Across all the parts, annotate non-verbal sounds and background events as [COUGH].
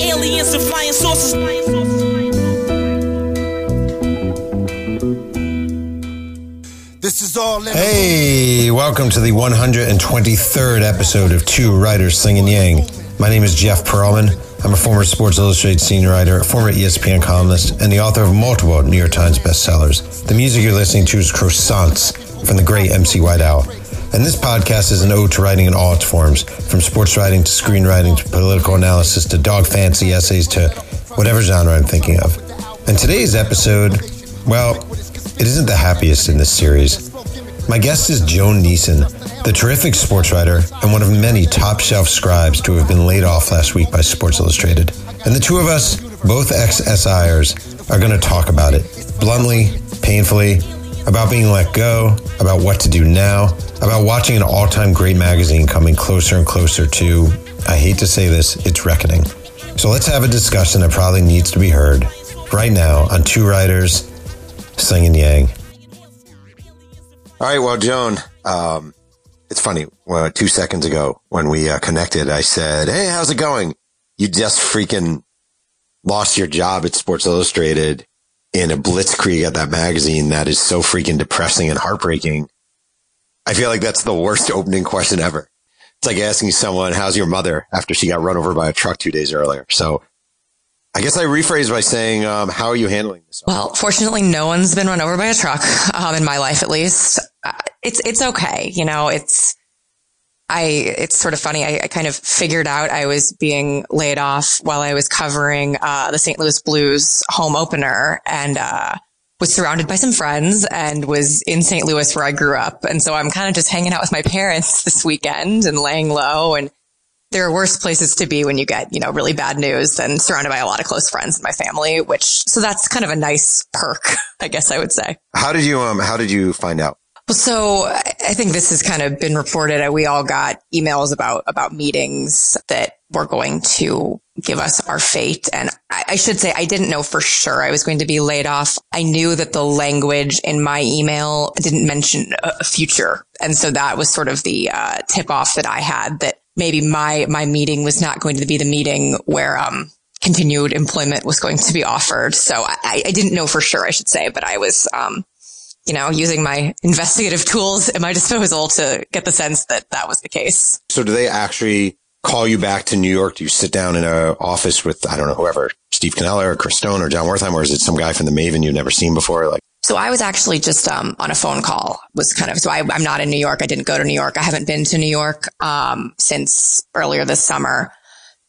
Aliens and flying saucers. This is all in Hey, welcome to the 123rd episode of Two Writers Slinging Yang. My name is Jeff Pearlman. I'm a former Sports Illustrated senior writer, a former ESPN columnist, and the author of multiple New York Times bestsellers. The music you're listening to is Croissants from the great MC White Owl. And this podcast is an ode to writing in all its forms, from sports writing to screenwriting to political analysis to dog fancy essays to whatever genre I'm thinking of. And today's episode, well, it isn't the happiest in this series. My guest is Joan Niesen, the terrific sports writer and one of many top shelf scribes to have been laid off last week by Sports Illustrated. And the two of us, both ex SIers, are going to talk about it bluntly, painfully, about being let go, about what to do now, about watching an all time great magazine coming closer and closer to, I hate to say this, its reckoning. So let's have a discussion that probably needs to be heard right now on Two Writers and Yang. All right, well, Joan, um, it's funny. Well, two seconds ago when we uh, connected, I said, Hey, how's it going? You just freaking lost your job at Sports Illustrated in a blitzkrieg at that magazine that is so freaking depressing and heartbreaking. I feel like that's the worst [LAUGHS] opening question ever. It's like asking someone, how's your mother after she got run over by a truck two days earlier? So I guess I rephrase by saying, um, how are you handling this? Well, fortunately, no one's been run over by a truck, [LAUGHS] um, in my life at least. Uh, it's, it's okay. You know, it's, I, it's sort of funny. I, I kind of figured out I was being laid off while I was covering, uh, the St. Louis Blues home opener and, uh, was surrounded by some friends and was in St. Louis where I grew up. And so I'm kind of just hanging out with my parents [LAUGHS] this weekend and laying low and there are worse places to be when you get, you know, really bad news than surrounded by a lot of close friends and my family, which, so that's kind of a nice perk, [LAUGHS] I guess I would say. How did you, um, how did you find out? So I think this has kind of been reported. We all got emails about, about meetings that were going to give us our fate. And I, I should say I didn't know for sure I was going to be laid off. I knew that the language in my email didn't mention a future. And so that was sort of the uh, tip off that I had that maybe my, my meeting was not going to be the meeting where, um, continued employment was going to be offered. So I, I didn't know for sure, I should say, but I was, um, you know, using my investigative tools at my disposal to get the sense that that was the case. So do they actually call you back to New York? Do you sit down in a office with, I don't know, whoever, Steve Cannella or Chris Stone or Jon Wertheim, or is it some guy from the Maven you've never seen before? Like, So I was actually just um, on a phone call. Was kind of so I, I'm not in New York. I didn't go to New York. I haven't been to New York um, since earlier this summer.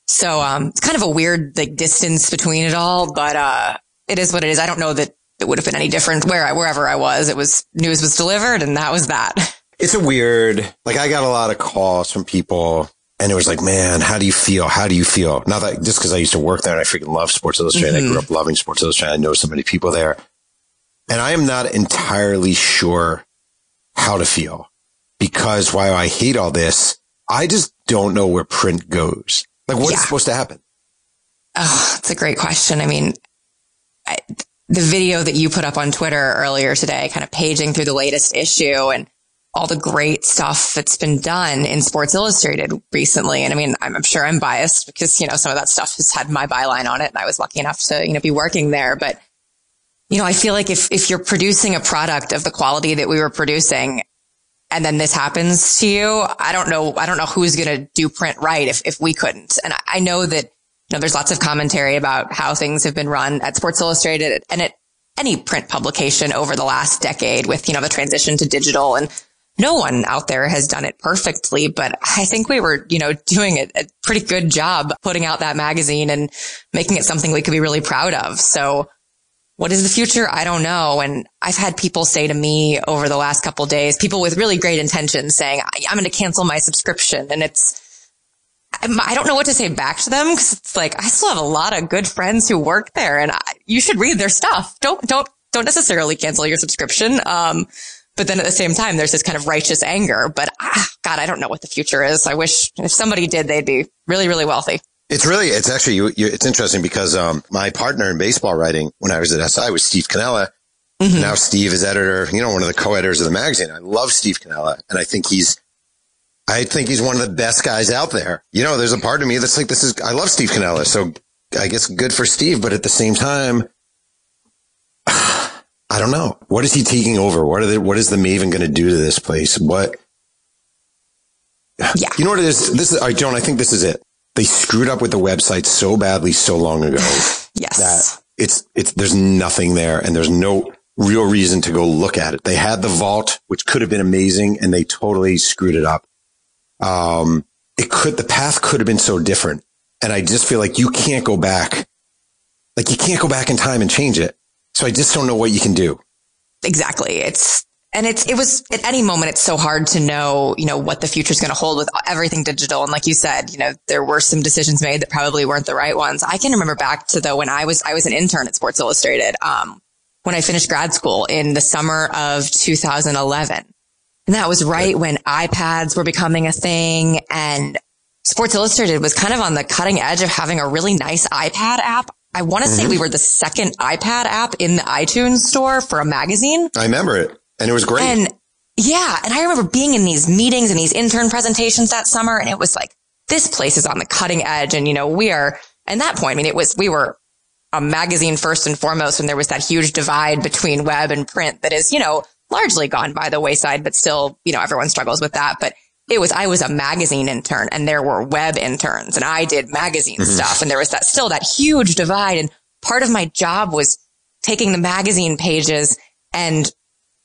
So um, it's kind of a weird like distance between it all, but uh, it is what it is. I don't know that it would have been any different where I, wherever I was. It was news was delivered, and that was that. [LAUGHS] it's a weird, like I got a lot of calls from people and it was like, man, how do you feel? How do you feel? Not that just because I used to work there and I freaking love Sports Illustrated. I grew mm-hmm. up loving Sports Illustrated. I know so many people there and I am not entirely sure how to feel because while I hate all this, I just don't know where print goes. Like what's Yeah. supposed to happen? Oh, it's a great question. I mean, I, the video that you put up on Twitter earlier today, kind of paging through the latest issue and all the great stuff that's been done in Sports Illustrated recently. And I mean, I'm, sure I'm biased because, you know, some of that stuff has had my byline on it and I was lucky enough to, you know, be working there. But, you know, I feel like if, if you're producing a product of the quality that we were producing and then this happens to you, I don't know, I don't know who's going to do print right if, if we couldn't. And I, I know that, know, there's lots of commentary about how things have been run at Sports Illustrated and at any print publication over the last decade with, you know, the transition to digital and no one out there has done it perfectly, but I think we were, you know, doing a, a pretty good job putting out that magazine and making it something we could be really proud of. So what is the future? I don't know. And I've had people say to me over the last couple days, people with really great intentions saying, "I- I'm going to cancel my subscription. And it's, I don't know what to say back to them because it's like, I still have a lot of good friends who work there and I, you should read their stuff. Don't, don't, don't necessarily cancel your subscription. Um, but then at the same time, there's this kind of righteous anger. But ah, God, I don't know what the future is. I wish if somebody did, they'd be really, really wealthy. It's really, it's actually, you, you, it's interesting because, um, my partner in baseball writing when I was at SI was Steve Cannella. Now Steve is editor, you know, one of the co-editors of the magazine. I love Steve Cannella and I think he's, I think he's one of the best guys out there. You know, there's a part of me that's like, this is, I love Steve Cannella. So I guess good for Steve, but at the same time, [SIGHS] I don't know. What is he taking over? What are the, what is the Maven going to do to this place? What? Yeah. You know what it is? This is, all right, Joan, I think this is it. They screwed up with the website so badly so long ago [SIGHS] yes. that it's, it's, there's nothing there and there's no real reason to go look at it. They had the vault, which could have been amazing and they totally screwed it up. Um, it could, the path could have been so different. And I just feel like you can't go back. Like you can't go back in time and change it. So I just don't know what you can do. Exactly. It's, and it's, it was at any moment, it's so hard to know, you know, what the future is going to hold with everything digital. And like you said, you know, there were some decisions made that probably weren't the right ones. I can remember back to though when I was, I was an intern at Sports Illustrated, um, when I finished grad school in the summer of 2011. And that was right when iPads were becoming a thing and Sports Illustrated was kind of on the cutting edge of having a really nice iPad app. I want to mm-hmm. say we were the second iPad app in the iTunes store for a magazine. I remember it and it was great. And yeah. And I remember being in these meetings and these intern presentations that summer. And it was like, this place is on the cutting edge. And, you know, we are, and that point, I mean, it was, we were a magazine first and foremost when there was that huge divide between web and print that is, you know, largely gone by the wayside, but still, you know, everyone struggles with that. But it was, I was a magazine intern and there were web interns and I did magazine mm-hmm. stuff. And there was that still that huge divide. And part of my job was taking the magazine pages and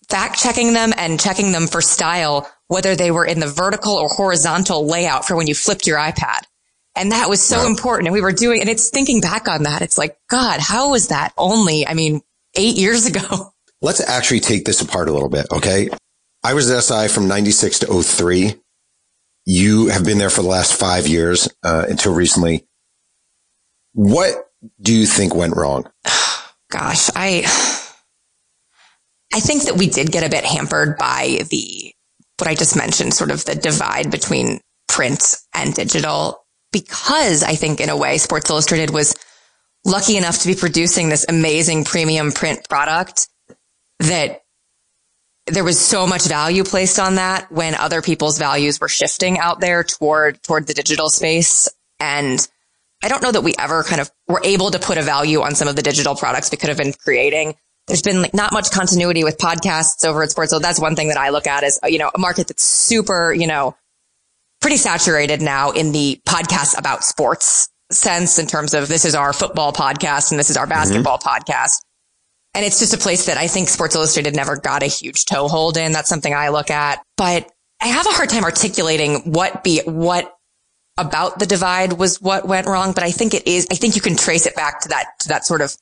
fact checking them and checking them for style, whether they were in the vertical or horizontal layout for when you flipped your iPad. And that was so wow. important. And we were doing, and it's thinking back on that. It's like, God, how was that only, I mean, eight years ago? [LAUGHS] Let's actually take this apart a little bit. Okay. I was at SI from 96 to 03. You have been there for the last five years uh, until recently. What do you think went wrong? [SIGHS] Gosh, I I think that we did get a bit hampered by the what I just mentioned, sort of the divide between print and digital, because I think in a way Sports Illustrated was lucky enough to be producing this amazing premium print product that there was so much value placed on that when other people's values were shifting out there toward, toward the digital space. And I don't know that we ever kind of were able to put a value on some of the digital products we could have been creating. There's been like not much continuity with podcasts over at Sports. So that's one thing that I look at as, you know, a market that's super, you know, pretty saturated now in the podcast about sports sense in terms of this is our football podcast and this is our mm-hmm. basketball mm-hmm. podcast. And it's just a place that I think Sports Illustrated never got a huge toehold in. That's something I look at, but I have a hard time articulating what be, what about the divide was what went wrong. But I think it is, I think you can trace it back to that, to that sort of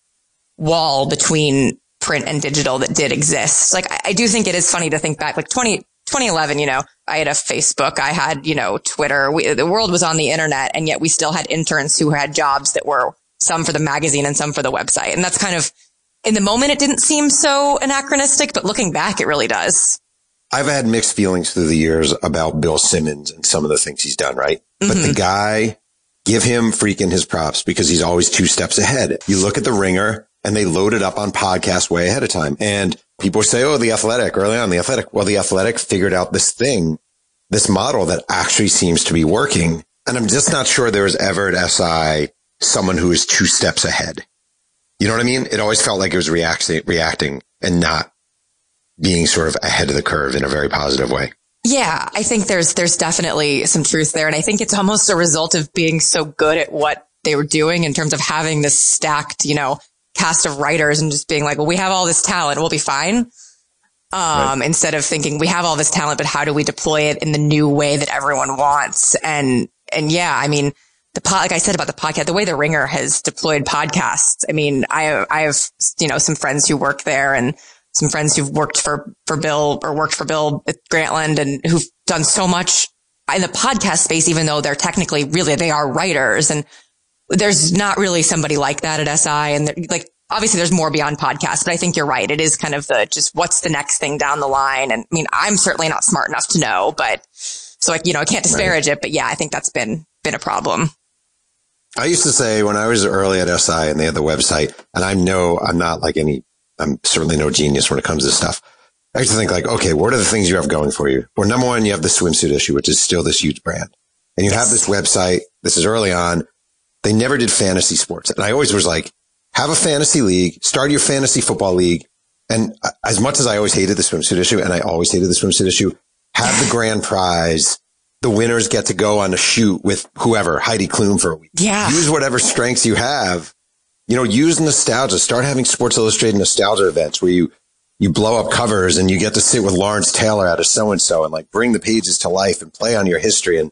wall between print and digital that did exist. Like I, I do think it is funny to think back, like 20, 2011, you know, I had a Facebook, I had, you know, Twitter. We, the world was on the internet and yet we still had interns who had jobs that were some for the magazine and some for the website. And that's kind of in the moment, it didn't seem so anachronistic, but looking back, it really does. I've had mixed feelings through the years about Bill Simmons and some of the things he's done, right? Mm-hmm. But the mm-hmm. guy, give him freaking his props because he's always two steps ahead. You look at the ringer and they load it up on podcast way ahead of time. And people say, Oh, the athletic early on, the athletic. Well, the athletic figured out this thing, this model that actually seems to be working. And I'm just not sure there was ever at SI someone who is two steps ahead. You know what I mean? It always felt like it was reacting, reacting and not being sort of ahead of the curve in a very positive way. Yeah, I think there's there's definitely some truth there, and I think it's almost a result of being so good at what they were doing in terms of having this stacked, you know, cast of writers and just being like, well, we have all this talent, we'll be fine. Um, right. instead of thinking we have all this talent, but how do we deploy it in the new way that everyone wants? And and yeah, I mean, the pod, like I said about the podcast, the way the Ringer has deployed podcasts. I mean, I I have you know some friends who work there and some friends who've worked for for Bill or worked for Bill at Grantland and who've done so much in the podcast space, even though they're technically really they are writers and there's not really somebody like that at SI. And like obviously there's more beyond podcasts, but I think you're right. It is kind of the just what's the next thing down the line. And I mean, I'm certainly not smart enough to know, but so like you know I can't disparage right. it, but yeah, I think that's been been a problem. I used to say when I was early at SI and they had the website, and I know I'm not like any, I'm certainly no genius when it comes to stuff. I used to think like, okay, what are the things you have going for you? Well, number one, you have the swimsuit issue, which is still this huge brand. And you yes. have this website. This is early on They never did fantasy sports. And I always was like, have a fantasy league, start your fantasy football league. And as much as I always hated the swimsuit issue, and I always hated the swimsuit issue, have the grand prize. The winners get to go on a shoot with whoever, Heidi Klum for a week. Yeah. Use whatever strengths you have. You know, use nostalgia. Start having Sports Illustrated nostalgia events where you, you blow up covers and you get to sit with Lawrence Taylor out of so and so and like bring the pages to life and play on your history. And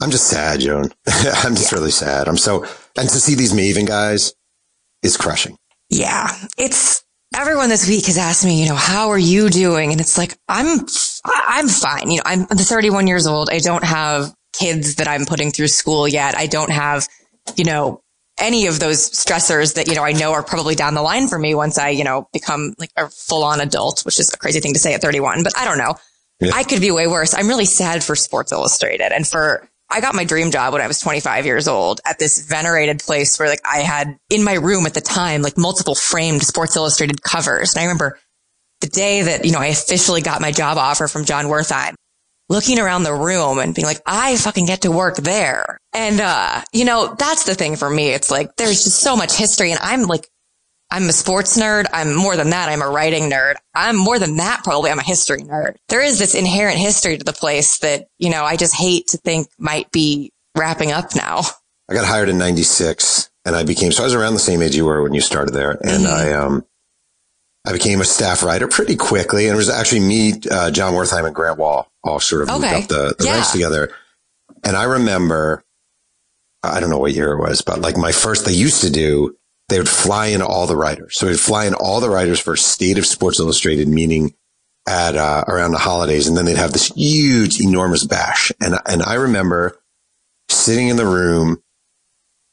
I'm just sad, Joan. [LAUGHS] I'm just really sad. I'm so, and to see these Maven guys is crushing. Yeah. It's everyone this week has asked me, you know, how are you doing? And it's like, I'm, I'm fine. You know, I'm 31 years old. I don't have kids that I'm putting through school yet. I don't have, you know, any of those stressors that, you know, I know are probably down the line for me once I, you know, become like a full on adult, which is a crazy thing to say at 31, but I don't know. Yeah. I could be way worse. I'm really sad for Sports Illustrated and for I got my dream job when I was 25 years old at this venerated place where like I had in my room at the time, like multiple framed Sports Illustrated covers. And I remember the day that, you know, I officially got my job offer from Jon Wertheim, looking around the room and being like, I fucking get to work there. And, uh, you know, that's the thing for me. It's like, there's just so much history and I'm like I'm a sports nerd. I'm more than that. I'm a writing nerd. I'm more than that. Probably I'm a history nerd. There is this inherent history to the place that, you know, I just hate to think might be wrapping up now. I got hired in 96 and I became, so I was around the same age you were when you started there. And mm-hmm. I, um, I became a staff writer pretty quickly. And it was actually me, uh, Jon Wertheim and Grant Wahl all sort of okay. moved up the, the yeah. ranks together. And I remember, I don't know what year it was, but like my first, they used to do they would fly in all the writers. So they'd fly in all the writers for State of Sports Illustrated, meaning at uh, around the holidays, and then they'd have this huge, enormous bash. And and I remember sitting in the room,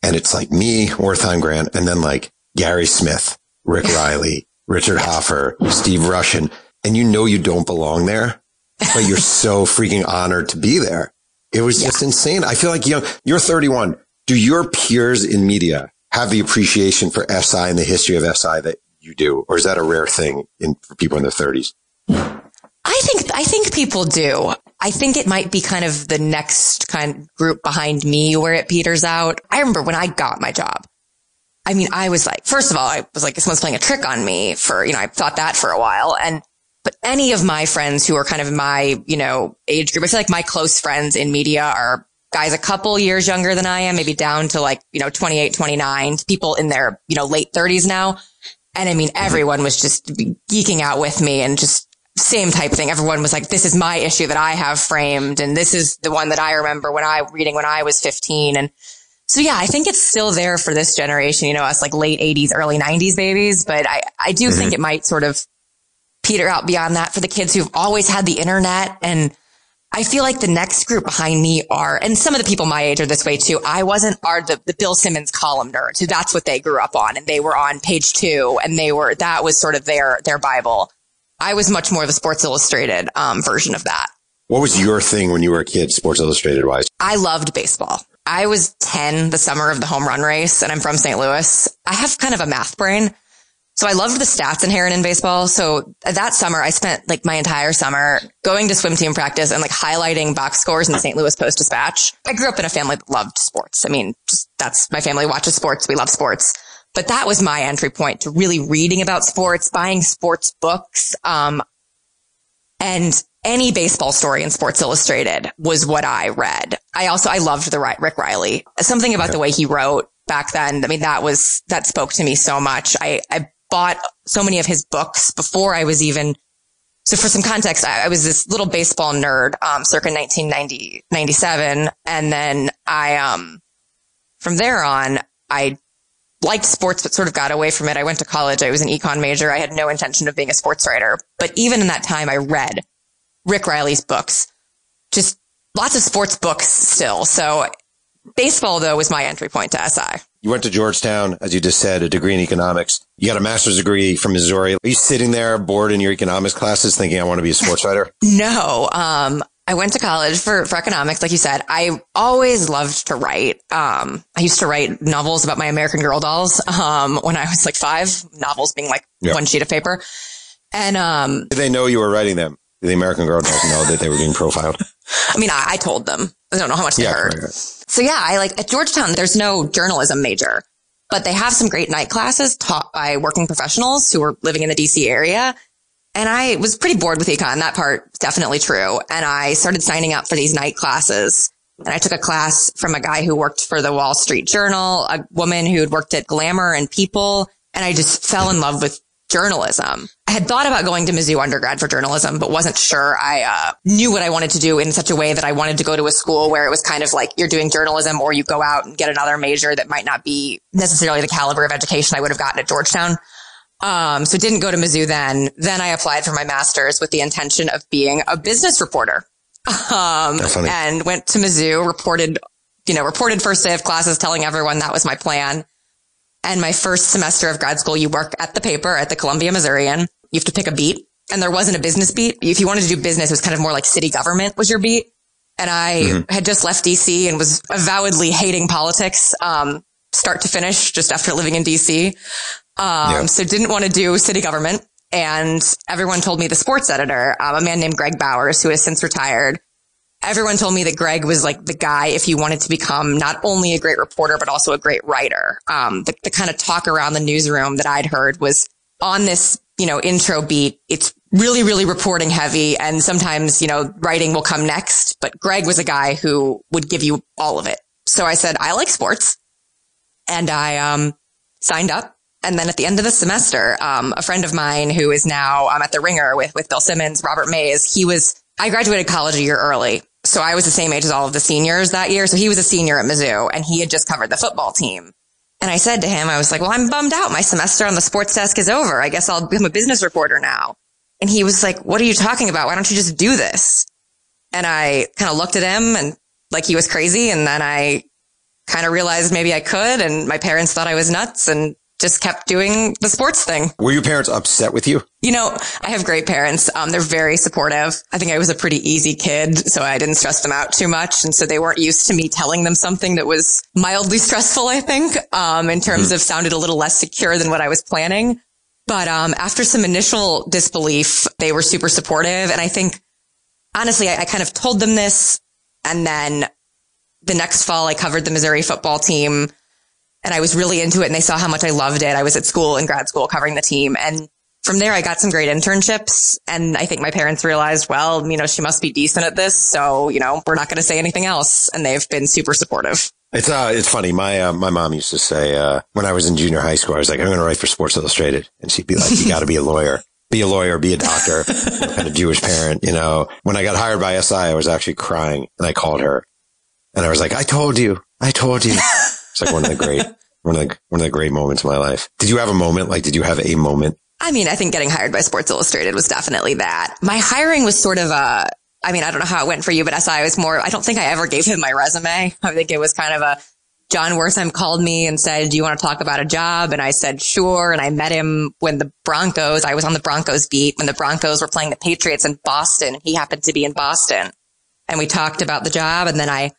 and it's like me, Wertheim Grant, and then like Gary Smith, Rick [LAUGHS] Reilly, Richard Hoffer, Steve Rushin, and you know you don't belong there, but you're [LAUGHS] so freaking honored to be there. It was yeah. just insane. I feel like young. You're 31. Do your peers in media have the appreciation for SI and the history of SI that you do, or is that a rare thing in for people in their thirties? I think I think people do. I think it might be kind of the next kind of group behind me where it peters out. I remember when I got my job. I mean, I was like, first of all, I was like, someone's playing a trick on me for, you know, I thought that for a while. And, but any of my friends who are kind of my, you know, age group, I feel like my close friends in media are guys a couple years younger than I am, maybe down to like, you know, 28, 29, people in their, you know, late thirties now. And I mean, mm-hmm. everyone was just geeking out with me and just same type thing. Everyone was like, this is my issue that I have framed. And this is the one that I remember when I reading when I was 15. And so yeah, I think it's still there for this generation, you know, us like late eighties, early nineties babies. But I, I do mm-hmm. think it might sort of peter out beyond that for the kids who've always had the internet and I feel like the next group behind me are, and some of the people my age are this way too. I wasn't are the, the Bill Simmons column nerds who that's what they grew up on and they were on page two and they were, that was sort of their, their Bible. I was much more of a Sports Illustrated, um, version of that. What was your thing when you were a kid, Sports Illustrated wise? I loved baseball. I was 10 the summer of the home run race and I'm from St. Louis. I have kind of a math brain. So I loved the stats inherent in baseball. So that summer, I spent like my entire summer going to swim team practice and like highlighting box scores in the St. Louis Post Dispatch. I grew up in a family that loved sports. I mean, just that's my family watches sports. We love sports. But that was my entry point to really reading about sports, buying sports books. Um, and any baseball story in Sports Illustrated was what I read. I also, I loved the Rick Reilly, Something about the way he wrote back then. I mean, that was, that spoke to me so much. I, I bought so many of his books before I was even. So for some context, I, I was this little baseball nerd, um, circa 1990, 97. And then I, um, from there on, I liked sports, but sort of got away from it. I went to college. I was an econ major. I had no intention of being a sports writer. But even in that time, I read Rick Reilly's books, just lots of sports books still. So baseball though was my entry point to SI. You went to Georgetown, as you just said, a degree in economics. You got a master's degree from Missouri. Are you sitting there bored in your economics classes thinking I want to be a sports writer? [LAUGHS] no. Um, I went to college for, for economics. Like you said, I always loved to write. Um, I used to write novels about my American Girl dolls, um, when I was like five, novels being like yep. one sheet of paper. And, um, did they know you were writing them? The American Girl doesn't know that they were being profiled? [LAUGHS] I mean, I, I, told them. I don't know how much they yeah, heard. Right, right. so yeah, I like at Georgetown, there's no journalism major, but they have some great night classes taught by working professionals who are living in the DC area. And I was pretty bored with econ. That part definitely true. And I started signing up for these night classes. And I took a class from a guy who worked for the Wall Street Journal, a woman who had worked at Glamour and People. And I just fell in love with journalism. I had thought about going to Mizzou undergrad for journalism, but wasn't sure I uh, knew what I wanted to do in such a way that I wanted to go to a school where it was kind of like you're doing journalism or you go out and get another major that might not be necessarily the caliber of education I would have gotten at Georgetown. Um, so didn't go to Mizzou then. Then I applied for my master's with the intention of being a business reporter. Um, and went to Mizzou, reported, you know, reported first day of classes, telling everyone that was my plan. And my first semester of grad school, you work at the paper at the Columbia Missourian. You have to pick a beat and there wasn't a business beat. If you wanted to do business, it was kind of more like city government was your beat. And I mm-hmm. had just left DC and was avowedly hating politics, um, start to finish just after living in DC. Um, yeah. so didn't want to do city government. And everyone told me the sports editor, um, a man named Greg Bowers, who has since retired, everyone told me that Greg was like the guy if you wanted to become not only a great reporter, but also a great writer. Um, the, the kind of talk around the newsroom that I'd heard was on this, you know, intro beat. It's really, really reporting heavy. And sometimes, you know, writing will come next, but Greg was a guy who would give you all of it. So I said, I like sports and I, um, signed up. And then at the end of the semester, um, a friend of mine who is now um, at the Ringer with with Bill Simmons, Robert Mays, he was I graduated college a year early, so I was the same age as all of the seniors that year. So he was a senior at Mizzou and he had just covered the football team. And I said to him, I was like, well, I'm bummed out. My semester on the sports desk is over. I guess I'll become a business reporter now. And he was like, what are you talking about? Why don't you just do this? And I kind of looked at him and like he was crazy. And then I kind of realized maybe I could. And my parents thought I was nuts. And just kept doing the sports thing. Were your parents upset with you? You know, I have great parents. Um, they're very supportive. I think I was a pretty easy kid, so I didn't stress them out too much. And so they weren't used to me telling them something that was mildly [LAUGHS] stressful, I think, um, in terms mm-hmm. of sounded a little less secure than what I was planning. But, um, after some initial disbelief, they were super supportive. And I think, honestly, I, I kind of told them this. And then the next fall, I covered the Missouri football team and I was really into it and they saw how much I loved it. I was at school in grad school covering the team and from there I got some great internships and I think my parents realized, well, you know, she must be decent at this. So, you know, we're not going to say anything else. And they've been super supportive. It's, uh, it's funny. My, uh, my mom used to say, uh, when I was in junior high school, I was like, I'm going to write for Sports Illustrated. And she'd be like, you got to be a lawyer. Be a lawyer, be a doctor, [LAUGHS] kind of Jewish parent, you know. When I got hired by SI, I was actually crying and I called her and I was like, I told you, I told you. [LAUGHS] It's like one of the great, [LAUGHS] one of the one of the great moments of my life. Did you have a moment? Like, did you have a moment? I mean, I think getting hired by Sports Illustrated was definitely that. My hiring was sort of a. I mean, I don't know how it went for you, but SI was more. I don't think I ever gave him my resume. I think it was kind of a. Jon Wertheim called me and said, "Do you want to talk about a job?" And I said, "Sure." And I met him when the Broncos. I was on the Broncos beat when the Broncos were playing the Patriots in Boston. He happened to be in Boston, and we talked about the job. And then I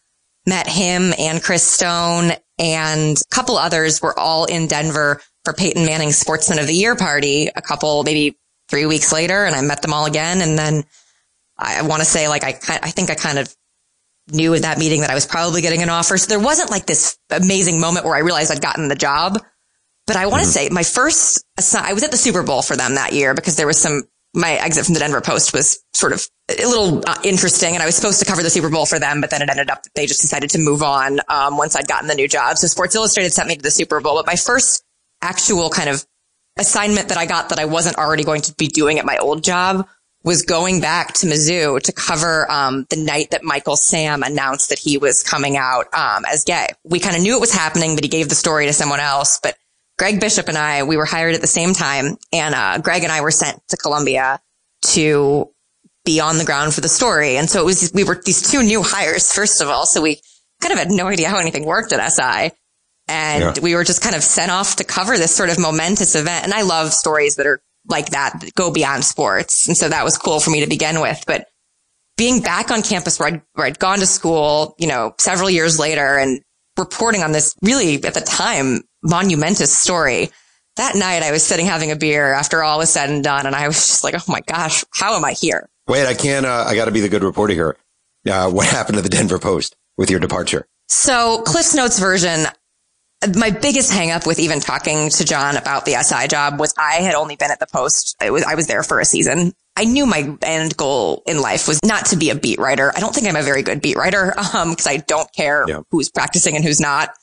met him and Chris Stone and a couple others were all in Denver for Peyton Manning's Sportsman of the Year party a couple, maybe three weeks later. And I met them all again. And then I want to say like, I, I think I kind of knew in that meeting that I was probably getting an offer. So there wasn't like this amazing moment where I realized I'd gotten the job. But I want to mm-hmm. say my first, I was at the Super Bowl for them that year because there was some my exit from the Denver Post was sort of a little uh, interesting and I was supposed to cover the Super Bowl for them, but then it ended up that they just decided to move on, um, once I'd gotten the new job. So Sports Illustrated sent me to the Super Bowl, but my first actual kind of assignment that I got that I wasn't already going to be doing at my old job was going back to Mizzou to cover, um, the night that Michael Sam announced that he was coming out, um, as gay. We kind of knew it was happening, but he gave the story to someone else, but Greg Bishop and I, we were hired at the same time and, uh, Greg and I were sent to Columbia to be on the ground for the story. And so it was, we were these two new hires, first of all. So we kind of had no idea how anything worked at SI. And yeah. we were just kind of sent off to cover this sort of momentous event. And I love stories that are like that, that go beyond sports. And so that was cool for me to begin with. But being back on campus where I'd, where I'd gone to school, you know, several years later and reporting on this really at the time monumentous story. That night I was sitting having a beer after all was said and done. And I was just like, Oh my gosh, how am I here? Wait, I can't, uh, I got to be the good reporter here. Uh, what happened to the Denver Post with your departure? So Cliff's Notes version, my biggest hangup with even talking to John about the SI job was I had only been at the post. I was, I was there for a season. I knew my end goal in life was not to be a beat writer. I don't think I'm a very good beat writer. [LAUGHS] Um, cause I don't care yeah. who's practicing and who's not.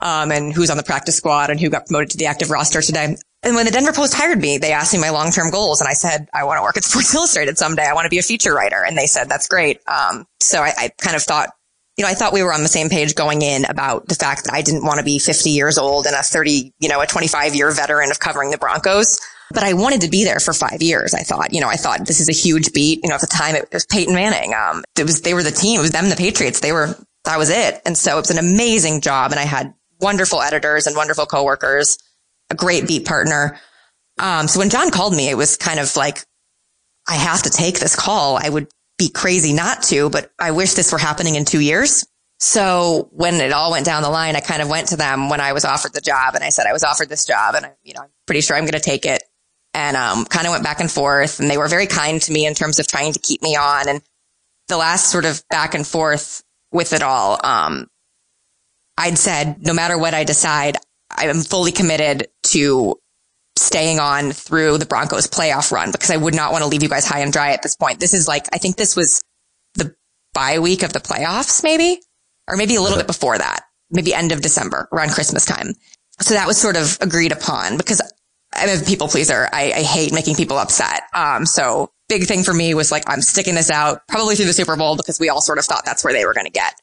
Um, and who's on the practice squad and who got promoted to the active roster today. And when the Denver Post hired me, they asked me my long-term goals and I said, I want to work at Sports Illustrated someday. I want to be a feature writer. And they said, that's great. Um, so I, I kind of thought you know, I thought we were on the same page going in about the fact that I didn't want to be 50 years old and a 30, you know, a 25 year veteran of covering the Broncos. But I wanted to be there for five years. I thought, you know, I thought this is a huge beat. You know, at the time it was Peyton Manning. Um, it was, they were the team. It was them, the Patriots. They were, that was it. And so it was an amazing job. And I had wonderful editors and wonderful coworkers, a great beat partner. Um, so when John called me, it was kind of like, I have to take this call. I would be crazy not to, but I wish this were happening in two years. So when it all went down the line, I kind of went to them when I was offered the job and I said, I was offered this job and I, you know, I'm pretty sure I'm going to take it. And, um, kind of went back and forth and they were very kind to me in terms of trying to keep me on. And the last sort of back and forth with it all, um, I'd said, no matter what I decide, I am fully committed to staying on through the Broncos playoff run because I would not want to leave you guys high and dry at this point. This is like, I think this was the bye week of the playoffs, maybe, or maybe a little bit before that, maybe end of December around Christmas time. So that was sort of agreed upon because I'm a people pleaser. I, I hate making people upset. Um, so big thing for me was like, I'm sticking this out probably through the Super Bowl because we all sort of thought that's where they were going to get.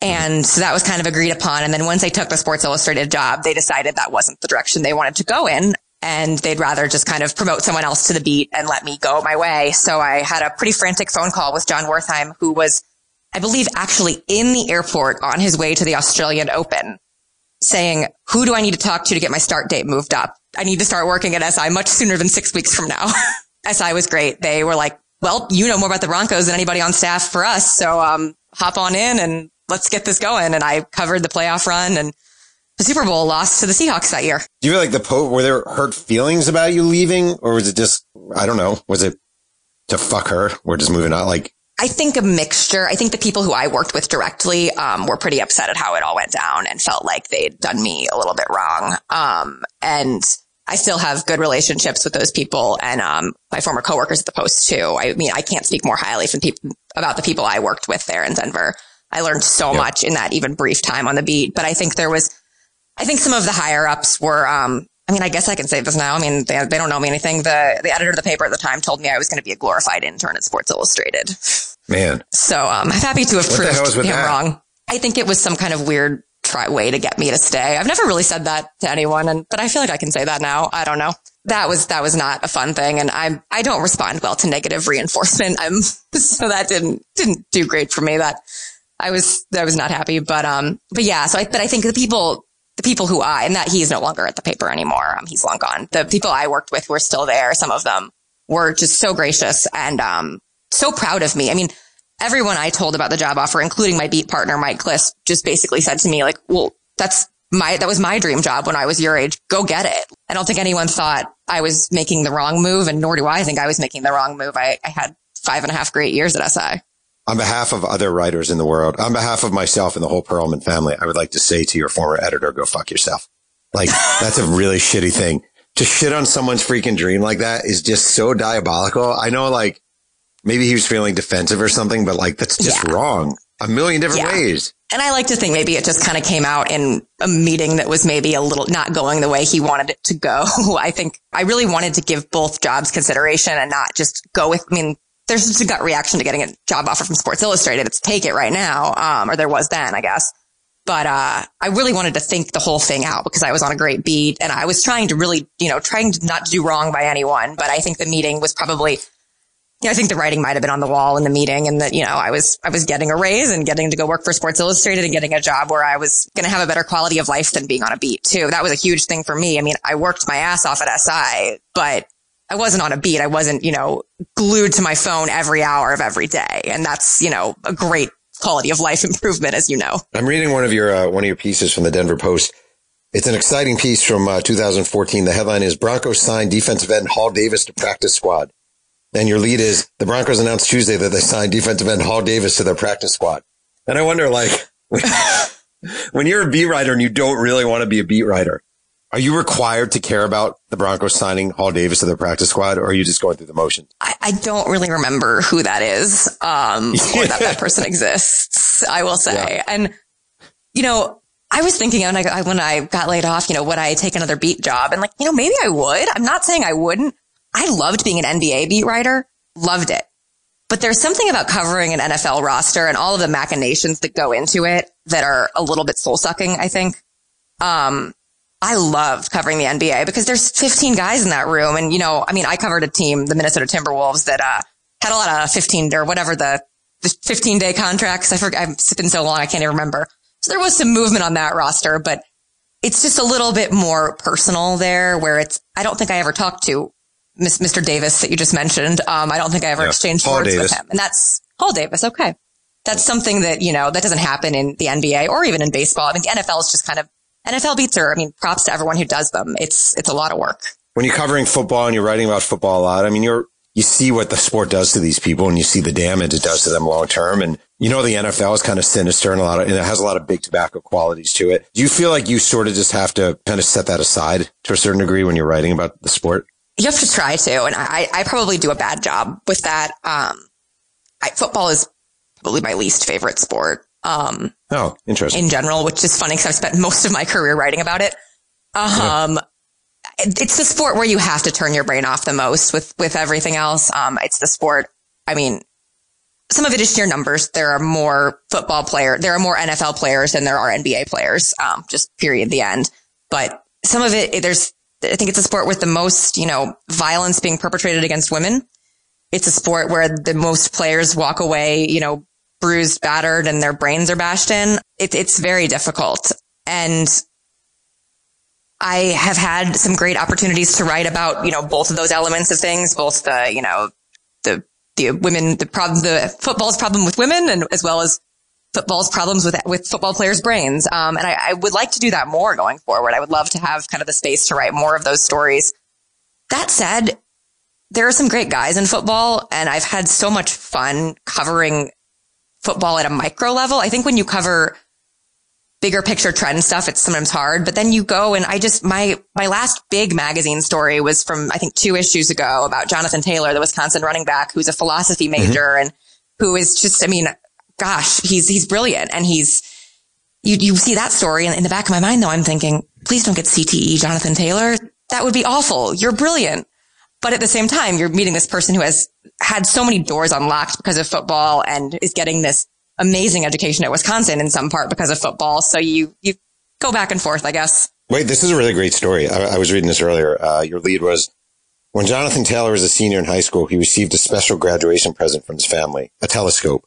And so that was kind of agreed upon. And then once they took the Sports Illustrated job, they decided that wasn't the direction they wanted to go in and they'd rather just kind of promote someone else to the beat and let me go my way. So I had a pretty frantic phone call with Jon Wertheim, who was, I believe, actually in the airport on his way to the Australian Open saying, who do I need to talk to to get my start date moved up? I need to start working at SI much sooner than six weeks from now. [LAUGHS] SI was great. They were like, well, you know more about the Broncos than anybody on staff for us. So, um, hop on in and let's get this going. And I covered the playoff run and the Super Bowl loss to the Seahawks that year. Do you feel like the Pope, were there hurt feelings about you leaving or was it just, I don't know, was it to fuck her? We're just moving on. Like, I think a mixture. I think the people who I worked with directly, um, were pretty upset at how it all went down and felt like they'd done me a little bit wrong. Um, and I still have good relationships with those people and, um, my former coworkers at the Post too. I mean, I can't speak more highly from people about the people I worked with there in Denver. I learned so yep. much in that even brief time on the beat, but I think there was, I think some of the higher ups were, um, I mean, I guess I can say this now. I mean, they, they don't know me anything. The, the editor of the paper at the time told me I was going to be a glorified intern at Sports Illustrated. Man. So, um, I'm happy to have proved him that? wrong. I think it was some kind of weird try way to get me to stay. I've never really said that to anyone, and, but I feel like I can say that now. I don't know. That was, that was not a fun thing. And I'm, I don't respond well to negative reinforcement. I'm, [LAUGHS] so that didn't, didn't do great for me. That I was, I was not happy, but, um, but yeah. So I, but I think the people, the people who I, and that he's no longer at the paper anymore. Um, he's long gone. The people I worked with were still there. Some of them were just so gracious and, um, so proud of me. I mean, everyone I told about the job offer, including my beat partner, Mike Klis, just basically said to me, like, well, that's my, that was my dream job when I was your age. Go get it. I don't think anyone thought I was making the wrong move and nor do I think I was making the wrong move. I, I had five and a half great years at SI on behalf of other writers in the world, on behalf of myself and the whole Pearlman family, I would like to say to your former editor, go fuck yourself. Like [LAUGHS] that's a really shitty thing. To shit on someone's freaking dream like that is just so diabolical. I know like maybe he was feeling defensive or something, but like that's just yeah. wrong a million different yeah. ways. And I like to think maybe it just kind of came out in a meeting that was maybe a little not going the way he wanted it to go. [LAUGHS] I think I really wanted to give both jobs consideration and not just go with, I mean, there's just a gut reaction to getting a job offer from Sports Illustrated. It's take it right now. Um, or there was then, I guess. But, uh, I really wanted to think the whole thing out because I was on a great beat and I was trying to really, you know, trying not to not do wrong by anyone. But I think the meeting was probably, yeah, I think the writing might have been on the wall in the meeting and that, you know, I was, I was getting a raise and getting to go work for Sports Illustrated and getting a job where I was going to have a better quality of life than being on a beat too. That was a huge thing for me. I mean, I worked my ass off at SI, but I wasn't on a beat. I wasn't, you know, glued to my phone every hour of every day. And that's, you know, a great quality of life [LAUGHS] improvement, as you know. I'm reading one of your, uh, one of your pieces from the Denver Post. It's an exciting piece from uh, 2014. The headline is Broncos signed defensive end Hall Davis to practice squad. And your lead is the Broncos announced Tuesday that they signed defensive end Hall Davis to their practice squad. And I wonder, like, [LAUGHS] when you're a beat writer and you don't really want to be a beat writer, are you required to care about the Broncos signing Hall Davis to their practice squad, or are you just going through the motions? I, I don't really remember who that is, um, or that that person [LAUGHS] exists. I will say, yeah. and you know, I was thinking when I, when I got laid off, you know, would I take another beat job? And like, you know, maybe I would. I'm not saying I wouldn't. I loved being an NBA beat writer, loved it. But there's something about covering an NFL roster and all of the machinations that go into it that are a little bit soul sucking, I think. Um, I love covering the NBA because there's 15 guys in that room. And, you know, I mean, I covered a team, the Minnesota Timberwolves that, uh, had a lot of 15 or whatever the, the 15 day contracts. I forget, it's been so long. I can't even remember. So there was some movement on that roster, but it's just a little bit more personal there where it's, I don't think I ever talked to Mr. Davis that you just mentioned. Um, I don't think I ever yeah. exchanged Paul words Davis. with him and that's Paul Davis. Okay. That's something that, you know, that doesn't happen in the NBA or even in baseball. I mean, the NFL is just kind of NFL beats are, I mean, props to everyone who does them. It's, it's a lot of work. When you're covering football and you're writing about football a lot, I mean, you're, you see what the sport does to these people and you see the damage it does to them long term. And you know, the NFL is kind of sinister and a lot of, and it has a lot of big tobacco qualities to it. Do you feel like you sort of just have to kind of set that aside to a certain degree when you're writing about the sport? You have to try to. And I, I probably do a bad job with that. Um, I, football is probably my least favorite sport. Um, oh, interesting. In general, which is funny because I've spent [LAUGHS] most of my career writing about it. Um, yeah. it's the sport where you have to turn your brain off the most with, with everything else. Um, it's the sport. I mean, some of it is sheer numbers. There are more football player, there are more NFL players than there are NBA players. Um, just period, the end. But some of it, there's, I think it's a sport with the most, you know, violence being perpetrated against women. It's a sport where the most players walk away, you know, bruised, battered, and their brains are bashed in. It, it's very difficult. And I have had some great opportunities to write about, you know, both of those elements of things, both the, you know, the, the women, the problem, the football's problem with women and as well as football's problems with, with football players' brains. Um, and I, I would like to do that more going forward. I would love to have kind of the space to write more of those stories. That said, there are some great guys in football and I've had so much fun covering football at a micro level. I think when you cover bigger picture trend stuff, it's sometimes hard, but then you go and I just, my, my last big magazine story was from, I think two issues ago about Jonathan Taylor, the Wisconsin running back who's a philosophy mm-hmm. major mm-hmm. and who is just, I mean, gosh, he's, he's brilliant and he's, you, you see that story and in the back of my mind though, I'm thinking, please don't get CTE Jonathan Taylor. That would be awful. You're brilliant. But at the same time, you're meeting this person who has had so many doors unlocked because of football and is getting this amazing education at Wisconsin in some part because of football. So you, you go back and forth, I guess. Wait, this is a really great story. I, I was reading this earlier. Uh, your lead was when Jonathan Taylor was a senior in high school, he received a special graduation present from his family, a telescope.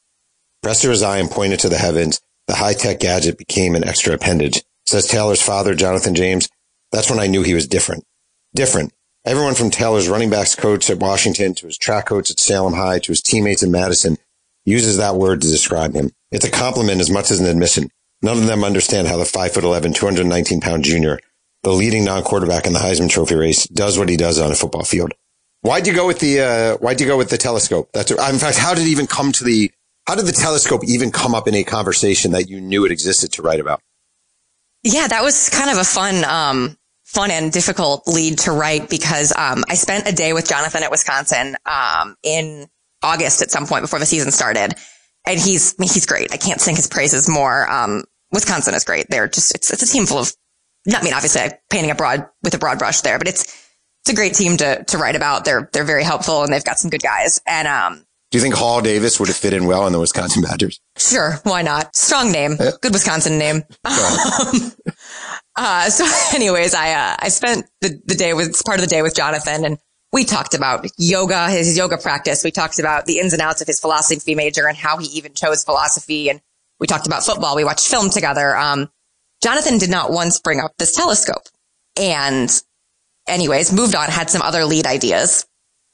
Pressed to his eye and pointed to the heavens, the high tech gadget became an extra appendage. Says Taylor's father, Jonathan James. That's when I knew he was different. Different. Everyone from Taylor's running backs coach at Washington to his track coach at Salem High to his teammates in Madison uses that word to describe him. It's a compliment as much as an admission. None of them understand how the 5'11, 219 pound junior, the leading non-quarterback in the Heisman Trophy race, does what he does on a football field. Why'd you go with the, uh, why'd you go with the telescope? That's, in fact, how did it even come to the, how did the telescope even come up in a conversation that you knew it existed to write about? Yeah, that was kind of a fun, um, fun and difficult lead to write because um, I spent a day with Jonathan at Wisconsin um, in August at some point before the season started, and he's he's great. I can't sing his praises more. Um, Wisconsin is great. They're just it's it's a team full of. I mean, obviously, I'm painting a broad with a broad brush there, but it's it's a great team to to write about. They're they're very helpful and they've got some good guys. And um, do you think Hall Davis would have fit in well in the Wisconsin Badgers? Sure, why not? Strong name, yeah. good Wisconsin name. [LAUGHS] Um, uh, so [LAUGHS] anyways, I, uh, I spent the, the day with, part of the day with Jonathan and we talked about yoga, his yoga practice. We talked about the ins and outs of his philosophy major and how he even chose philosophy. And we talked about football. We watched film together. Um, Jonathan did not once bring up this telescope and anyways, moved on, had some other lead ideas.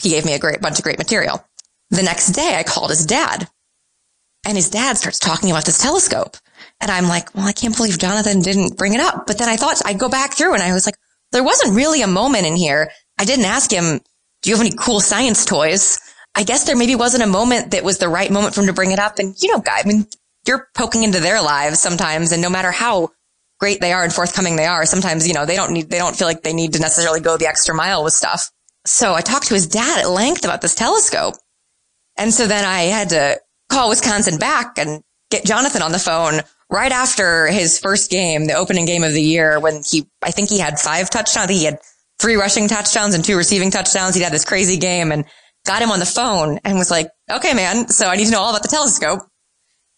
He gave me a great bunch of great material. The next day I called his dad and his dad starts talking about this telescope. And I'm like, well, I can't believe Jonathan didn't bring it up. But then I thought I'd go back through and I was like, there wasn't really a moment in here. I didn't ask him, do you have any cool science toys? I guess there maybe wasn't a moment that was the right moment for him to bring it up. And you know, guy, I mean, you're poking into their lives sometimes. And no matter how great they are and forthcoming they are, sometimes, you know, they don't need, they don't feel like they need to necessarily go the extra mile with stuff. So I talked to his dad at length about this telescope. And so then I had to call Wisconsin back and get Jonathan on the phone right after his first game, the opening game of the year, when he, I think he had five touchdowns. He had three rushing touchdowns and two receiving touchdowns. He had this crazy game and got him on the phone and was like, okay, man. So I need to know all about the telescope.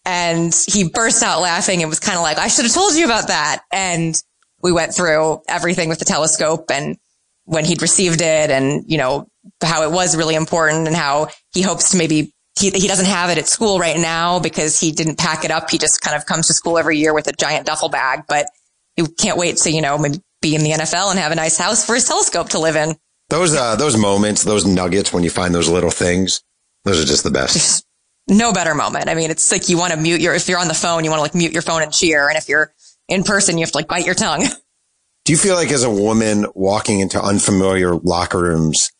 And he burst out laughing and was kind of like, I should have told you about that. And we went through everything with the telescope and when he'd received it and, you know, how it was really important and how he hopes to maybe he, he doesn't have it at school right now because he didn't pack it up. He just kind of comes to school every year with a giant duffel bag, but he can't wait to, you know, maybe be in the NFL and have a nice house for his telescope to live in. Those, uh, those moments, those nuggets when you find those little things, those are just the best. no better moment. I mean, it's like you want to mute your, if you're on the phone, you want to like mute your phone and cheer. And if you're in person, you have to like bite your tongue. [LAUGHS] Do you feel like as a woman walking into unfamiliar locker rooms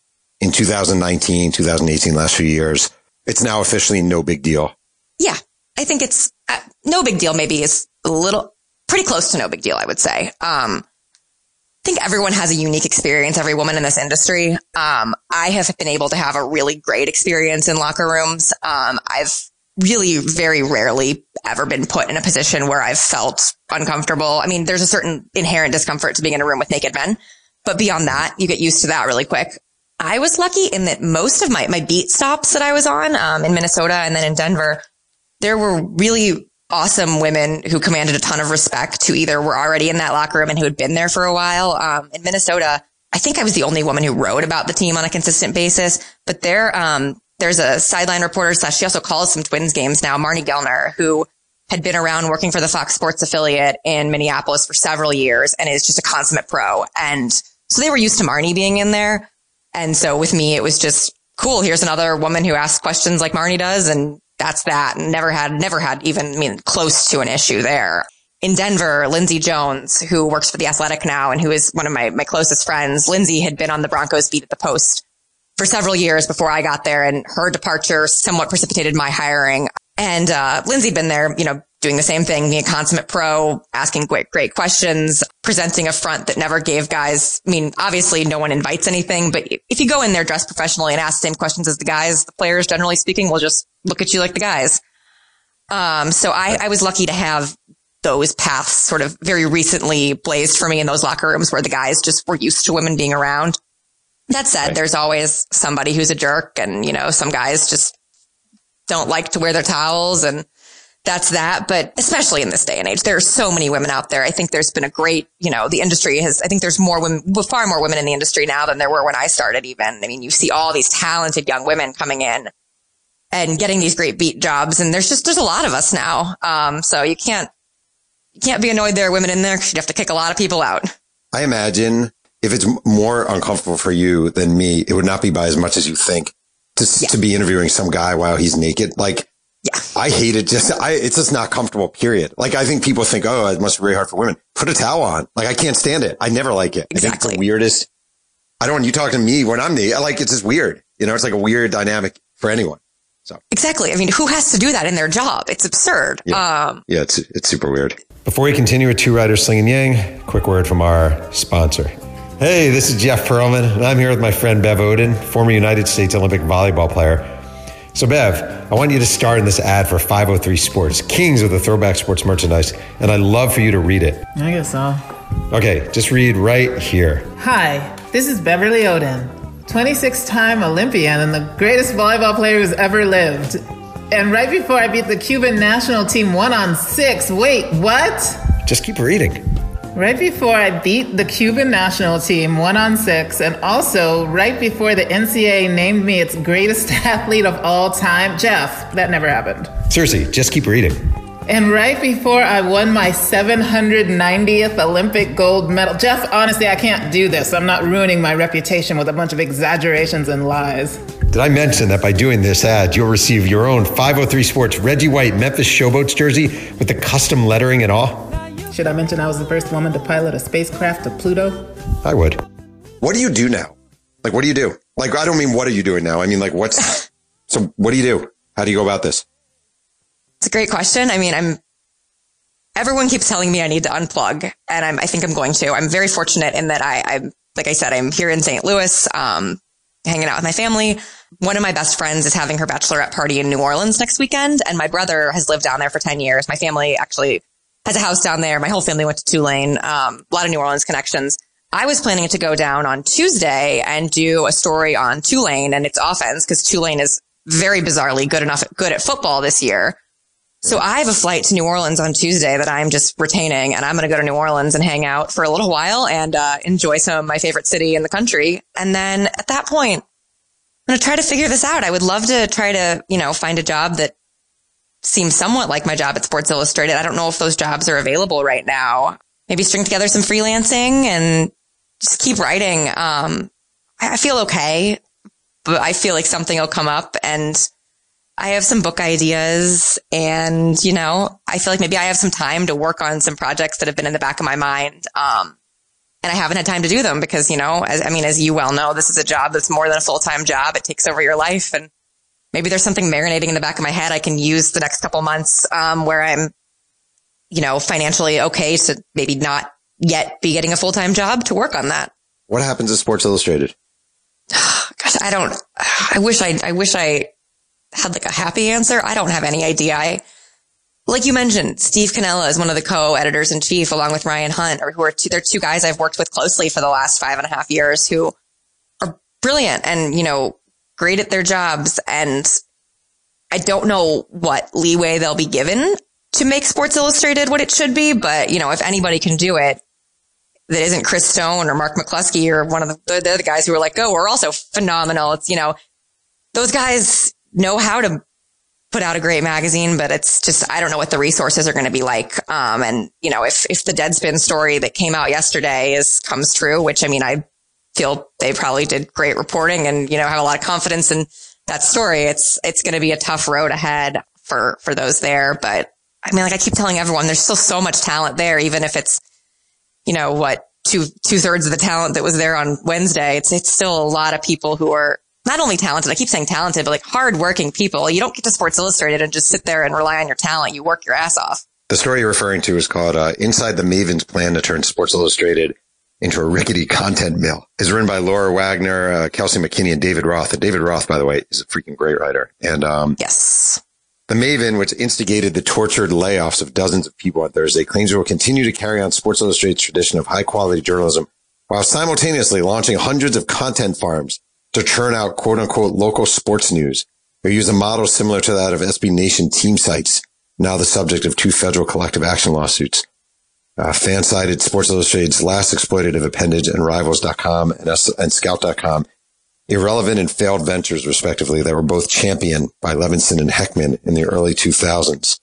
in 2019, 2018, last few years, it's now officially no big deal? Yeah. I think it's uh, no big deal. Maybe is a little pretty close to no big deal. I would say. Um, I think everyone has a unique experience. Every woman in this industry. Um, I have been able to have a really great experience in locker rooms. Um, I've really very rarely ever been put in a position where I've felt uncomfortable. I mean, there's a certain inherent discomfort to being in a room with naked men, but beyond that, you get used to that really quick. I was lucky in that most of my, my beat stops that I was on, um, in Minnesota and then in Denver, there were really awesome women who commanded a ton of respect who either were already in that locker room and who had been there for a while. Um, in Minnesota, I think I was the only woman who wrote about the team on a consistent basis, but there, um, there's a sideline reporter slash she also calls some twins games now, Marney Gellner, who had been around working for the Fox Sports affiliate in Minneapolis for several years and is just a consummate pro. And so they were used to Marney being in there. And so with me, it was just cool. Here's another woman who asks questions like Marney does. And that's that. And Never had, never had even, I mean, close to an issue there. In Denver, Lindsay Jones, who works for the Athletic now and who is one of my, my closest friends, Lindsay had been on the Broncos beat at the Post for several years before I got there and her departure somewhat precipitated my hiring. And, uh, Lindsay been there, you know, doing the same thing, being a consummate pro, asking great, great questions, presenting a front that never gave guys. I mean, obviously no one invites anything, but if you go in there dressed professionally and ask the same questions as the guys, the players, generally speaking, will just look at you like the guys. Um, so I, I was lucky to have those paths sort of very recently blazed for me in those locker rooms where the guys just were used to women being around. That said, right. there's always somebody who's a jerk and, you know, some guys just don't like to wear their towels and that's that. But especially in this day and age, there are so many women out there. I think there's been a great, you know, the industry has, I think there's more women, far more women in the industry now than there were when I started even. I mean, you see all these talented young women coming in and getting these great beat jobs. And there's just, there's a lot of us now. Um, so you can't, you can't be annoyed there are women in there because you have to kick a lot of people out. I imagine if it's more uncomfortable for you than me, it would not be by as much as you think to, yeah. to be interviewing some guy while he's naked. Like, yeah. I hate it. Just, I, it's just not comfortable, period. Like, I think people think, oh, it must be really hard for women. Put a towel on. Like, I can't stand it. I never like it. Exactly. I think it's the weirdest. I don't want you talking to me when I'm naked. Like, it's just weird. You know, it's like a weird dynamic for anyone. So exactly. I mean, who has to do that in their job? It's absurd. Yeah, um, yeah it's, it's super weird. Before we continue with Two Writers Slinging Yang, quick word from our sponsor. Hey, this is Jeff Pearlman, and I'm here with my friend Bev Oden, former United States Olympic volleyball player. So, Bev, I want you to star in this ad for 503 Sports, kings of the throwback sports merchandise, and I'd love for you to read it. I guess so. Okay, just read right here. Hi, this is Beverly Oden, 26 time Olympian and the greatest volleyball player who's ever lived. And right before I beat the Cuban national team one on six, wait, what? Just keep reading. Right before I beat the Cuban national team one on six, and also right before the NCAA named me its greatest [LAUGHS] athlete of all time, Jeff, that never happened. Seriously, just keep reading. And right before I won my 790th Olympic gold medal, Jeff, honestly, I can't do this. I'm not ruining my reputation with a bunch of exaggerations and lies. Did I mention that by doing this ad, you'll receive your own 503 Sports Reggie White Memphis Showboats jersey with the custom lettering and all? Should I mention I was the first woman to pilot a spacecraft to Pluto? I would. What do you do now? Like, what do you do? Like, I don't mean what are you doing now? I mean, like, what's, so what do you do? How do you go about this? It's a great question. I mean, I'm, everyone keeps telling me I need to unplug and I'm, I think I'm going to. I'm very fortunate in that I, I'm, like I said, I'm here in St. Louis, um, hanging out with my family. One of my best friends is having her bachelorette party in New Orleans next weekend. And my brother has lived down there for 10 years. My family actually has a house down there. My whole family went to Tulane. Um, a lot of New Orleans connections. I was planning to go down on Tuesday and do a story on Tulane and its offense because Tulane is very bizarrely good enough, good at football this year. So I have a flight to New Orleans on Tuesday that I'm just retaining and I'm going to go to New Orleans and hang out for a little while and uh, enjoy some of my favorite city in the country. And then at that point, I'm going to try to figure this out. I would love to try to, you know, find a job that seems somewhat like my job at Sports Illustrated. I don't know if those jobs are available right now. Maybe string together some freelancing and just keep writing. Um, I feel okay, but I feel like something will come up and I have some book ideas and, you know, I feel like maybe I have some time to work on some projects that have been in the back of my mind. Um, and I haven't had time to do them because, you know, as, I mean, as you well know, this is a job that's more than a full-time job. It takes over your life and maybe there's something marinating in the back of my head I can use the next couple months, um, where I'm, you know, financially okay to maybe not yet be getting a full-time job to work on that. What happens at Sports Illustrated? [SIGHS] Gosh, I don't, [SIGHS] I wish I, I wish I had like a happy answer. I don't have any idea. I, like you mentioned, Steve Cannella is one of the co-editors in chief along with Ryan Hunt, or who are two, they're two guys I've worked with closely for the last five and a half years who are brilliant and, you know, great at their jobs. And I don't know what leeway they'll be given to make Sports Illustrated what it should be. But, you know, if anybody can do it, that isn't Chris Stone or Mark McCluskey or one of the, the guys who are like, oh, we're also phenomenal. It's, you know, those guys know how to put out a great magazine, but it's just, I don't know what the resources are going to be like. Um, and you know, if, if the Deadspin story that came out yesterday is, comes true, which I mean, I feel they probably did great reporting and, you know, have a lot of confidence in that story. It's, it's going to be a tough road ahead for, for those there. But I mean, like I keep telling everyone, there's still so much talent there, even if it's, you know, what two, two thirds of the talent that was there on Wednesday. It's, it's still a lot of people who are not only talented, I keep saying talented, but like hardworking people. You don't get to Sports Illustrated and just sit there and rely on your talent. You work your ass off. The story you're referring to is called uh, Inside the Maven's Plan to Turn Sports Illustrated into a rickety content mill. It's written by Laura Wagner, uh, Kelsey McKinney, and David Roth. And David Roth, by the way, is a freaking great writer. And um, yes. The Maven, which instigated the tortured layoffs of dozens of people on Thursday, claims it will continue to carry on Sports Illustrated's tradition of high quality journalism while simultaneously launching hundreds of content farms to churn out quote unquote local sports news. They use a model similar to that of SB Nation team sites, now the subject of two federal collective action lawsuits. Uh, Fansided Sports Illustrated's last exploitative appendage and Rivals.com and, and Scout.com, irrelevant and failed ventures, respectively, that were both championed by Levinsohn and Heckman in the early 2000s.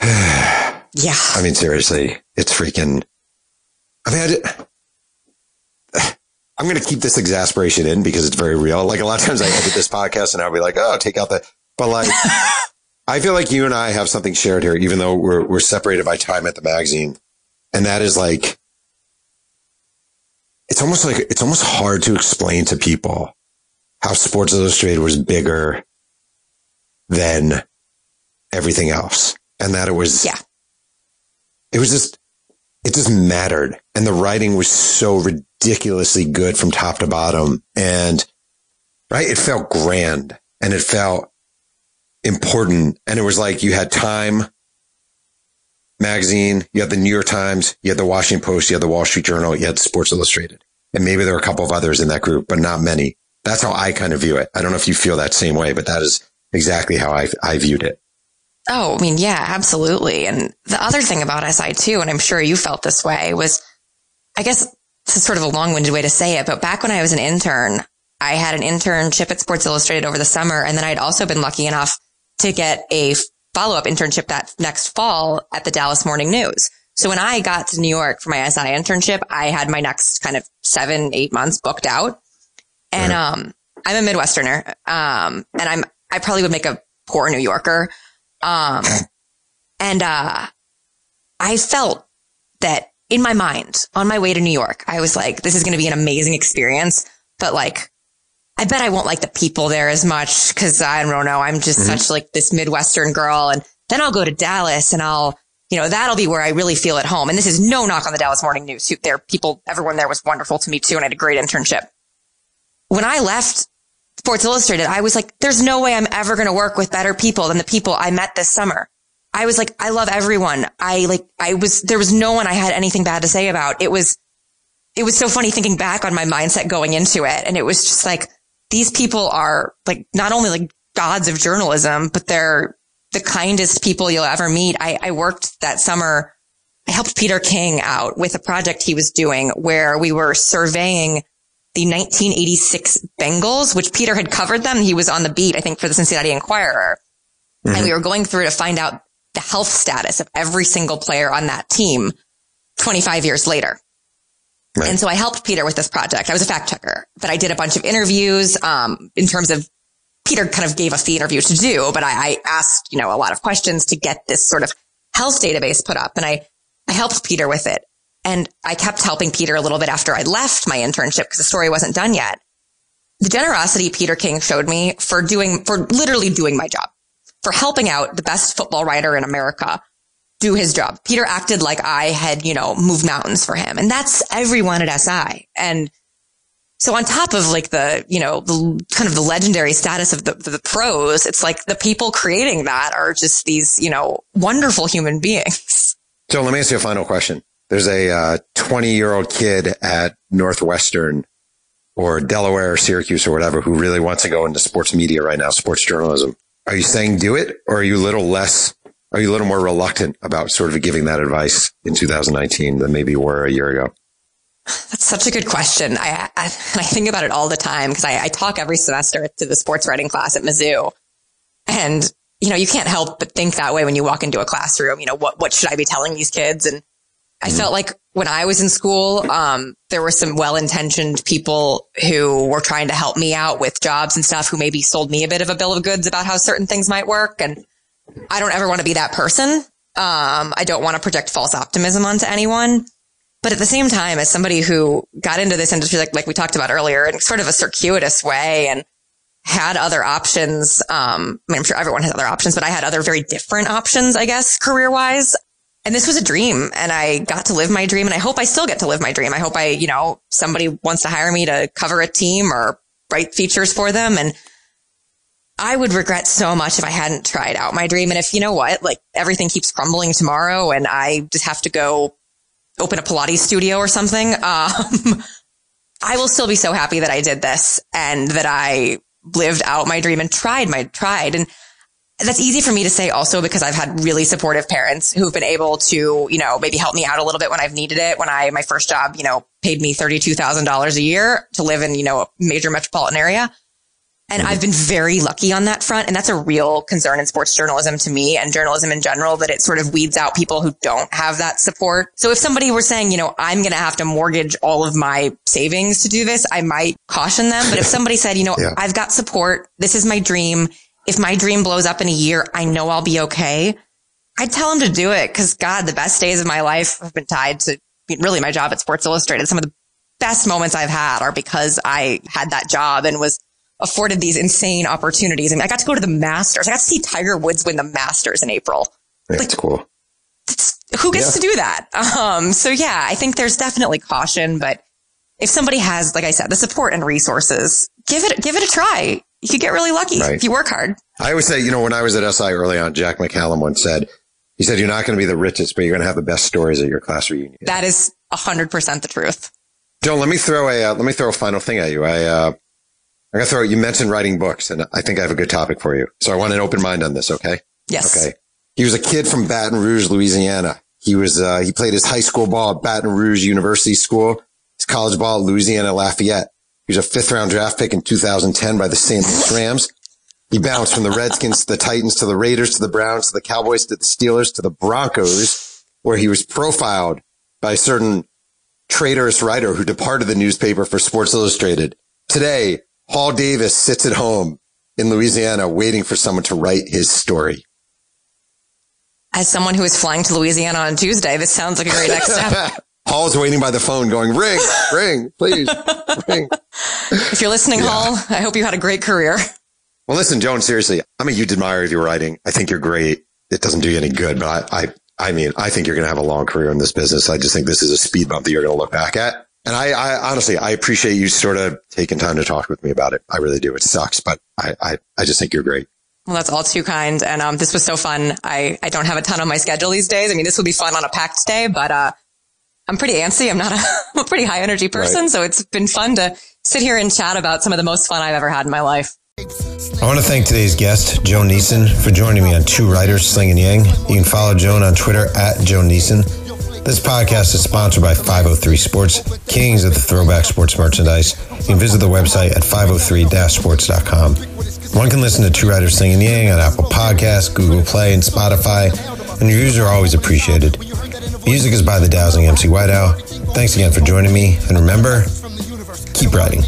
[SIGHS] yeah. I mean, seriously, it's freaking. I mean, I did, [SIGHS] I'm going to keep this exasperation in because it's very real. Like a lot of times I edit this podcast and I'll be like, oh, take out the, but like, [LAUGHS] I feel like you and I have something shared here, even though we're, we're separated by time at the magazine. And that is like, it's almost like, it's almost hard to explain to people how Sports Illustrated was bigger than everything else. And that it was, yeah, it was just, it just mattered. And the writing was so ridiculously good from top to bottom. And right, it felt grand and it felt important. And it was like you had time magazine, you had the New York Times, you had the Washington Post, you had the Wall Street Journal, you had Sports Illustrated. And maybe there were a couple of others in that group, but not many. That's how I kind of view it. I don't know if you feel that same way, but that is exactly how I, I viewed it. Oh, I mean, yeah, absolutely. And the other thing about SI too, and I'm sure you felt this way was, I guess this is sort of a long winded way to say it, but back when I was an intern, I had an internship at Sports Illustrated over the summer. And then I'd also been lucky enough to get a follow up internship that next fall at the Dallas Morning News. So when I got to New York for my SI internship, I had my next kind of seven, eight months booked out. And, um, I'm a Midwesterner. Um, and I'm, I probably would make a poor New Yorker. Um, [LAUGHS] and, uh, I felt that in my mind on my way to New York, I was like, this is going to be an amazing experience, but like, I bet I won't like the people there as much because I don't know. I'm just mm-hmm. such like this Midwestern girl. And then I'll go to Dallas and I'll, you know, that'll be where I really feel at home. And this is no knock on the Dallas Morning News. There, people, everyone there was wonderful to me too. And I had a great internship. When I left Sports Illustrated, I was like, there's no way I'm ever going to work with better people than the people I met this summer. I was like, I love everyone. I like, I was, there was no one I had anything bad to say about. It was, it was so funny thinking back on my mindset going into it. And it was just like, these people are like not only like gods of journalism, but they're the kindest people you'll ever meet. I, I worked that summer. I helped Peter King out with a project he was doing where we were surveying the 1986 Bengals, which Peter had covered them. He was on the beat, I think, for the Cincinnati Enquirer. Mm-hmm. And we were going through to find out the health status of every single player on that team 25 years later. Right. And so I helped Peter with this project. I was a fact checker, but I did a bunch of interviews, um, in terms of Peter kind of gave us the interview to do, but I, I asked, you know, a lot of questions to get this sort of health database put up and I, I helped Peter with it. And I kept helping Peter a little bit after I left my internship because the story wasn't done yet. The generosity Peter King showed me for doing, for literally doing my job, for helping out the best football writer in America do his job. Peter acted like I had, you know, moved mountains for him. And that's everyone at SI. And so on top of like the, you know, the kind of the legendary status of the, the pros, it's like the people creating that are just these, you know, wonderful human beings. So let me ask you a final question. There's a 20 uh, year old kid at Northwestern or Delaware or Syracuse or whatever who really wants to go into sports media right now, sports journalism. Are you saying do it or are you a little less are you a little more reluctant about sort of giving that advice in 2019 than maybe you were a year ago? That's such a good question. I, I, I think about it all the time because I, I talk every semester to the sports writing class at Mizzou. And, you know, you can't help but think that way when you walk into a classroom. You know, what, what should I be telling these kids? And I mm-hmm. felt like when I was in school, um, there were some well-intentioned people who were trying to help me out with jobs and stuff who maybe sold me a bit of a bill of goods about how certain things might work. And I don't ever want to be that person. Um, I don't want to project false optimism onto anyone. But at the same time, as somebody who got into this industry, like, like we talked about earlier, in sort of a circuitous way and had other options. Um, I mean, I'm sure everyone has other options, but I had other very different options, I guess, career wise. And this was a dream and I got to live my dream and I hope I still get to live my dream. I hope I, you know, somebody wants to hire me to cover a team or write features for them. And I would regret so much if I hadn't tried out my dream. And if you know what, like everything keeps crumbling tomorrow and I just have to go open a Pilates studio or something, [LAUGHS] um, I will still be so happy that I did this and that I lived out my dream and tried my, tried. And that's easy for me to say also because I've had really supportive parents who've been able to, you know, maybe help me out a little bit when I've needed it. When I, my first job, you know, paid me $32,000 a year to live in, you know, a major metropolitan area. And I've been very lucky on that front. And that's a real concern in sports journalism to me and journalism in general that it sort of weeds out people who don't have that support. So if somebody were saying, you know, I'm going to have to mortgage all of my savings to do this, I might caution them. But if somebody said, you know, yeah. I've got support. This is my dream. If my dream blows up in a year, I know I'll be okay. I'd tell them to do it because God, the best days of my life have been tied to really my job at Sports Illustrated. Some of the best moments I've had are because I had that job and was afforded these insane opportunities. I mean, I got to go to the Masters. I got to see Tiger Woods win the Masters in April. That's like, cool. Who gets yeah. to do that? Um, so yeah, I think there's definitely caution, but if somebody has, like I said, the support and resources, give it, give it a try. You could get really lucky right. if you work hard. I always say, you know, when I was at SI early on, Jack McCallum once said, he said, you're not going to be the richest, but you're going to have the best stories at your class reunion. That is hundred percent the truth. Joan, let me throw a, uh, let me throw a final thing at you. I, uh, I got to throw. You mentioned writing books, and I think I have a good topic for you. So I want an open mind on this. Okay. Yes. Okay. He was a kid from Baton Rouge, Louisiana. He was uh, he played his high school ball at Baton Rouge University School. His college ball at Louisiana Lafayette. He was a fifth round draft pick in 2010 by the St. Louis Rams. He bounced from the Redskins to the Titans to the Raiders to the Browns to the Cowboys to the Steelers to the Broncos, where he was profiled by a certain traitorous writer who departed the newspaper for Sports Illustrated. Today, Paul Davis sits at home in Louisiana waiting for someone to write his story. As someone who is flying to Louisiana on Tuesday, this sounds like a great next step. [LAUGHS] Paul's waiting by the phone going, ring, ring, please, ring. if you're listening, Yeah. Hall, I hope you had a great career. Well, listen, Joan, seriously, I'm a huge admirer of your writing. I think you're great. It doesn't do you any good, but I, I, I mean, I think you're going to have a long career in this business. I just think this is a speed bump that you're going to look back at. And I, I honestly, I appreciate you sort of taking time to talk with me about it. I really do. It sucks, but I, I, I just think you're great. Well, that's all too kind. And um, this was so fun. I, I don't have a ton on my schedule these days. I mean, this will be fun on a packed day, but uh, I'm pretty antsy. I'm not a, I'm [LAUGHS] a pretty high energy person. Right. So it's been fun to sit here and chat about some of the most fun I've ever had in my life. I want to thank today's guest, Joan Niesen, for joining me on Two Writers Slinging Yang. You can follow Joan on Twitter at Joan Niesen. This podcast is sponsored by 503 Sports, kings of the throwback sports merchandise. You can visit the website at 503-sports.com. One can listen to Two Writers Slinging Yang on Apple Podcasts, Google Play, and Spotify, and reviews are always appreciated. Music is by the Dowsing MC Whiteout. Thanks again for joining me, and remember, keep writing.